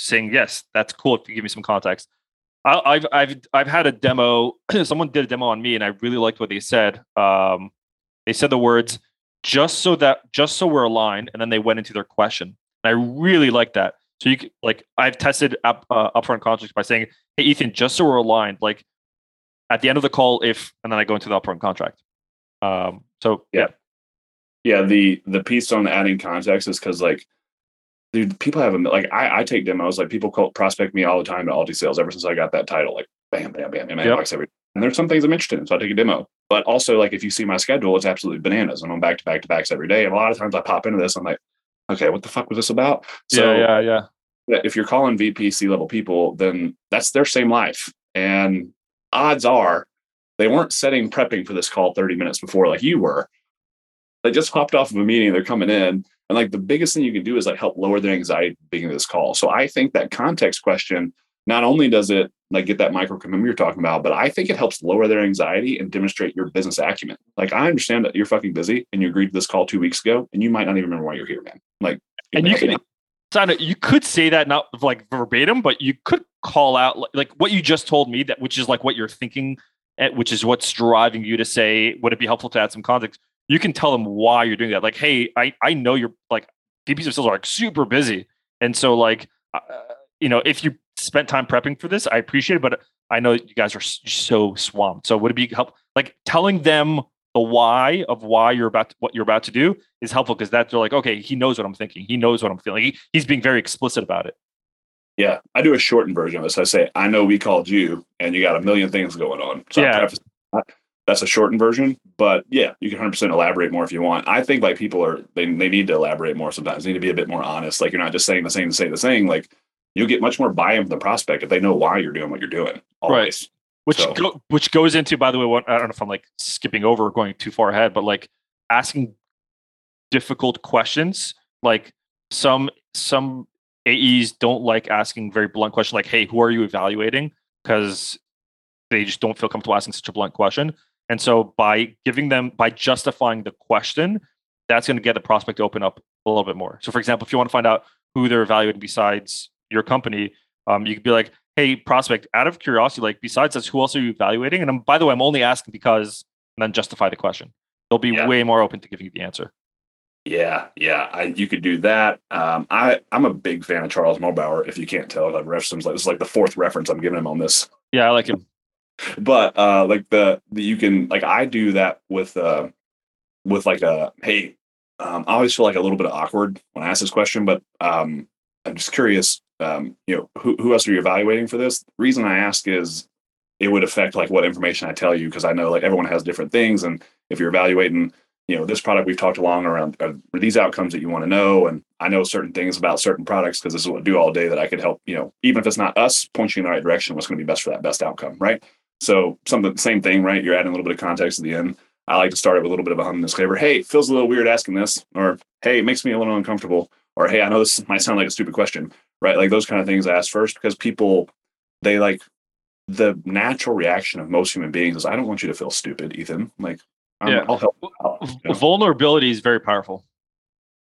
saying yes, that's cool if you give me some context. I, have I've I've had a demo. <clears throat> someone did a demo on me, and I really liked what they said. Um, they said the words just so that just so we're aligned, and then they went into their question. And I really like that. So you like I've tested up, uh, upfront contracts by saying, "Hey Ethan, just so we're aligned, like at the end of the call, if and then I go into the upfront contract." Um, so yeah, yeah. The the piece on adding context is because like, dude, people have a like I, I take demos like people call prospect me all the time at Alti Sales ever since I got that title like bam bam bam bam yep. every and there's some things I'm interested in, so I take a demo. But also, like if you see my schedule, it's absolutely bananas. I'm on back to back to backs every day. And a lot of times I pop into this, I'm like, okay, what the fuck was this about? So yeah, yeah, yeah. If you're calling VP C level people, then that's their same life. And odds are they weren't setting prepping for this call 30 minutes before like you were. They just hopped off of a meeting, they're coming in. And like the biggest thing you can do is like help lower their anxiety at the beginning of this call. So I think that context question, not only does it like get that micro commitment you're talking about, but I think it helps lower their anxiety and demonstrate your business acumen. Like I understand that you're fucking busy and you agreed to this call two weeks ago and you might not even remember why you're here, man. Like and you can Sana, you could say that not like verbatim, but you could call out like, like what you just told me that which is like what you're thinking, at, which is what's driving you to say, would it be helpful to add some context? You can tell them why you're doing that. Like, hey, I I know you're like sales are like super busy, and so like uh, you know if you spent time prepping for this, I appreciate it, but I know you guys are so swamped. So would it be help like telling them the why of why you're about to, what you're about to do is helpful because that they're like, okay, he knows what I'm thinking. He knows what I'm feeling. He, he's being very explicit about it. Yeah, I do a shortened version of this. I say, I know we called you, and you got a million things going on. So yeah. That's a shortened version, but yeah, you can 100% elaborate more if you want. I think like people are they they need to elaborate more sometimes. They need to be a bit more honest. Like you're not just saying the same to say the same. Like you'll get much more buy-in from the prospect if they know why you're doing what you're doing. Always. Right. Which so. go, which goes into, by the way, what I don't know if I'm like skipping over or going too far ahead, but like asking difficult questions. Like some some AEs don't like asking very blunt questions, like, "Hey, who are you evaluating?" Because they just don't feel comfortable asking such a blunt question. And so by giving them by justifying the question, that's going to get the prospect to open up a little bit more. So, for example, if you want to find out who they're evaluating besides your company, um, you could be like, hey, prospect, out of curiosity, like besides us, who else are you evaluating? And I'm, by the way, I'm only asking because, and then justify the question. They'll be yeah. way more open to giving you the answer. Yeah, yeah, I, you could do that. Um, I I'm a big fan of Charles Mulbauer. If you can't tell, I've referenced like this is like the fourth reference I'm giving him on this. Yeah, I like him. But uh, like the, the you can like I do that with uh with like a hey, um, I always feel like a little bit awkward when I ask this question, but um, I'm just curious um, you know, who, who else are you evaluating for this? The reason I ask is it would affect like what information I tell you because I know like everyone has different things, and if you're evaluating, you know, this product we've talked along around are these outcomes that you want to know, and I know certain things about certain products because this is what I do all day that I could help, you know, even if it's not us, point you in the right direction, what's going to be best for that best outcome, right? So something same thing, right? You're adding a little bit of context at the end. I like to start it with a little bit of a hum disclaimer. Hey, feels a little weird asking this, or hey, it makes me a little uncomfortable, or hey, I know this might sound like a stupid question, right? Like those kind of things I ask first because people they like the natural reaction of most human beings is I don't want you to feel stupid, Ethan. Like I'm, yeah. I'll help. Out, you know? Vulnerability is very powerful.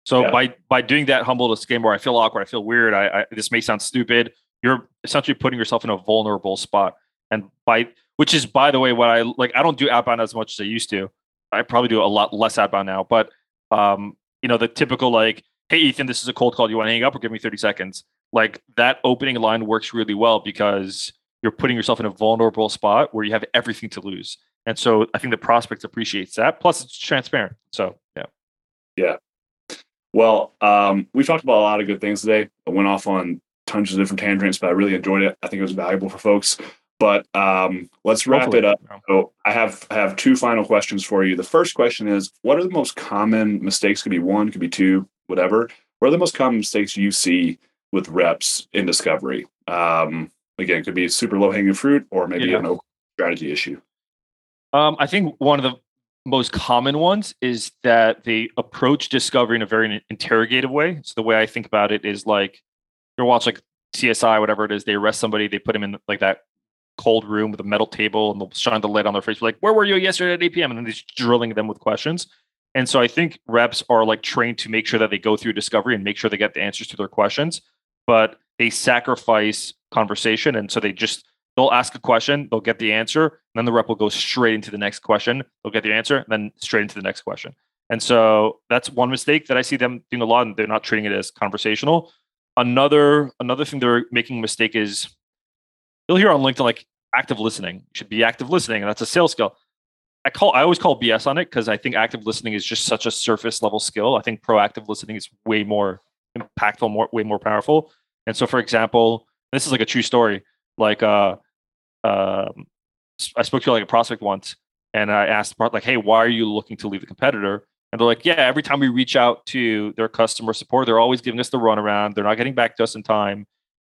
So yeah. by by doing that humble where I feel awkward, I feel weird, I, I this may sound stupid. You're essentially putting yourself in a vulnerable spot, and by which is by the way what I like. I don't do outbound as much as I used to. I probably do a lot less outbound now, but um, you know the typical like, hey Ethan, this is a cold call. Do You want to hang up or give me thirty seconds? like that opening line works really well because you're putting yourself in a vulnerable spot where you have everything to lose. And so I think the prospect appreciates that. Plus, it's transparent. So, yeah. Yeah. Well, um, we talked about a lot of good things today. I went off on tons of different tangents, but I really enjoyed it. I think it was valuable for folks. But um, let's wrap Hopefully. it up. So I have I have two final questions for you. The first question is: What are the most common mistakes? Could be one, could be two, whatever. What are the most common mistakes you see with reps in discovery. Um, again, could be super low hanging fruit or maybe yeah. an strategy issue. Um, I think one of the most common ones is that they approach discovery in a very interrogative way. So the way I think about it is like you watch like CSI, whatever it is, they arrest somebody, they put them in like that cold room with a metal table and they'll shine the light on their face, like, where were you yesterday at 8 p.m.? And then they're just drilling them with questions. And so I think reps are like trained to make sure that they go through discovery and make sure they get the answers to their questions, but they sacrifice conversation. And so they just, they'll ask a question, they'll get the answer, and then the rep will go straight into the next question. They'll get the answer, and then straight into the next question. And so that's one mistake that I see them doing a lot, and they're not treating it as conversational. Another another thing they're making a mistake is you'll hear on LinkedIn like active listening. Should be active listening, and that's a sales skill. I call I always call BS on it because I think active listening is just such a surface level skill. I think proactive listening is way more impactful, more way more powerful. And so, for example, this is like a true story. Like, uh, uh, I spoke to like a prospect once, and I asked like, "Hey, why are you looking to leave the competitor?" And they're like, yeah, every time we reach out to their customer support, they're always giving us the runaround. They're not getting back to us in time.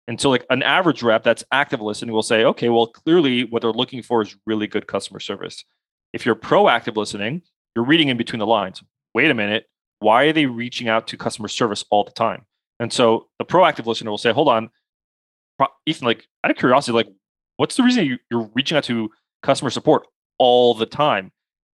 And so, like an average rep that's active listening will say, okay, well, clearly what they're looking for is really good customer service. If you're proactive listening, you're reading in between the lines. Wait a minute, why are they reaching out to customer service all the time? And so the proactive listener will say, hold on, Ethan, like out of curiosity, like what's the reason you're reaching out to customer support all the time?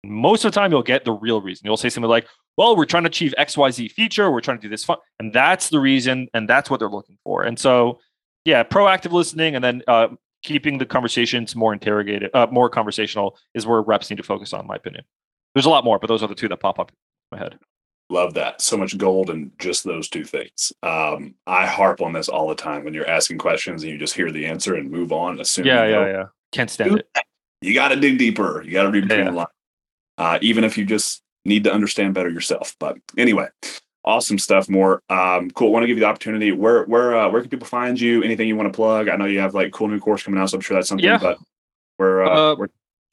most of the time you'll get the real reason. You'll say something like, well, we're trying to achieve XYZ feature, we're trying to do this fun. And that's the reason, and that's what they're looking for. And so, yeah, proactive listening and then uh, keeping the conversations more interrogated, uh, more conversational is where reps need to focus on, in my opinion. There's a lot more, but those are the two that pop up in my head. Love that. So much gold in just those two things. Um, I harp on this all the time when you're asking questions and you just hear the answer and move on. Assume yeah, yeah, yeah. Can't stand it. You got to dig deeper. You got to read between yeah. the lines uh, even if you just need to understand better yourself. But anyway, awesome stuff. Mor um, cool. Want to give you the opportunity. Where where uh, where can people find you? Anything you want to plug? I know you have like cool new course coming out, so I'm sure that's something. Yeah. But where, uh, uh, where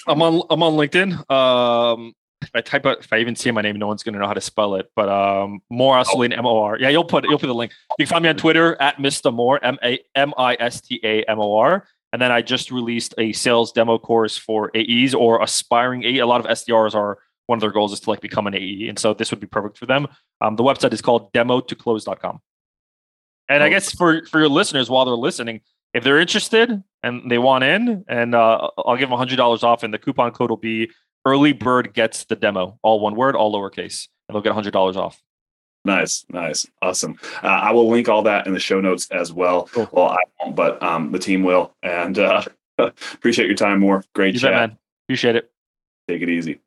I'm on I'm on LinkedIn. Um, if I type out, if I even say my name, no one's gonna know how to spell it. But um, Mor Assouline, M O R. Yeah, you'll put you'll put the link. You can find me on Twitter at mistamor, M A M I S T A M O R. And then I just released a sales demo course for AEs or aspiring AE. A lot of SDRs are one of their goals is to like become an AE. And so this would be perfect for them. Um, the website is called demotoclose.com. And. I guess for, for your listeners, while they're listening, if they're interested and they want in, and uh, I'll give them $100 off, and the coupon code will be early bird gets the demo, all one word, all lowercase, and they'll get $100 off. Nice, nice, awesome. Uh, I will link all that in the show notes as well. Cool. Well, I won't, but um, the team will. And uh, <laughs> appreciate your time Mor. Great you chat. Bet, man. Appreciate it. Take it easy.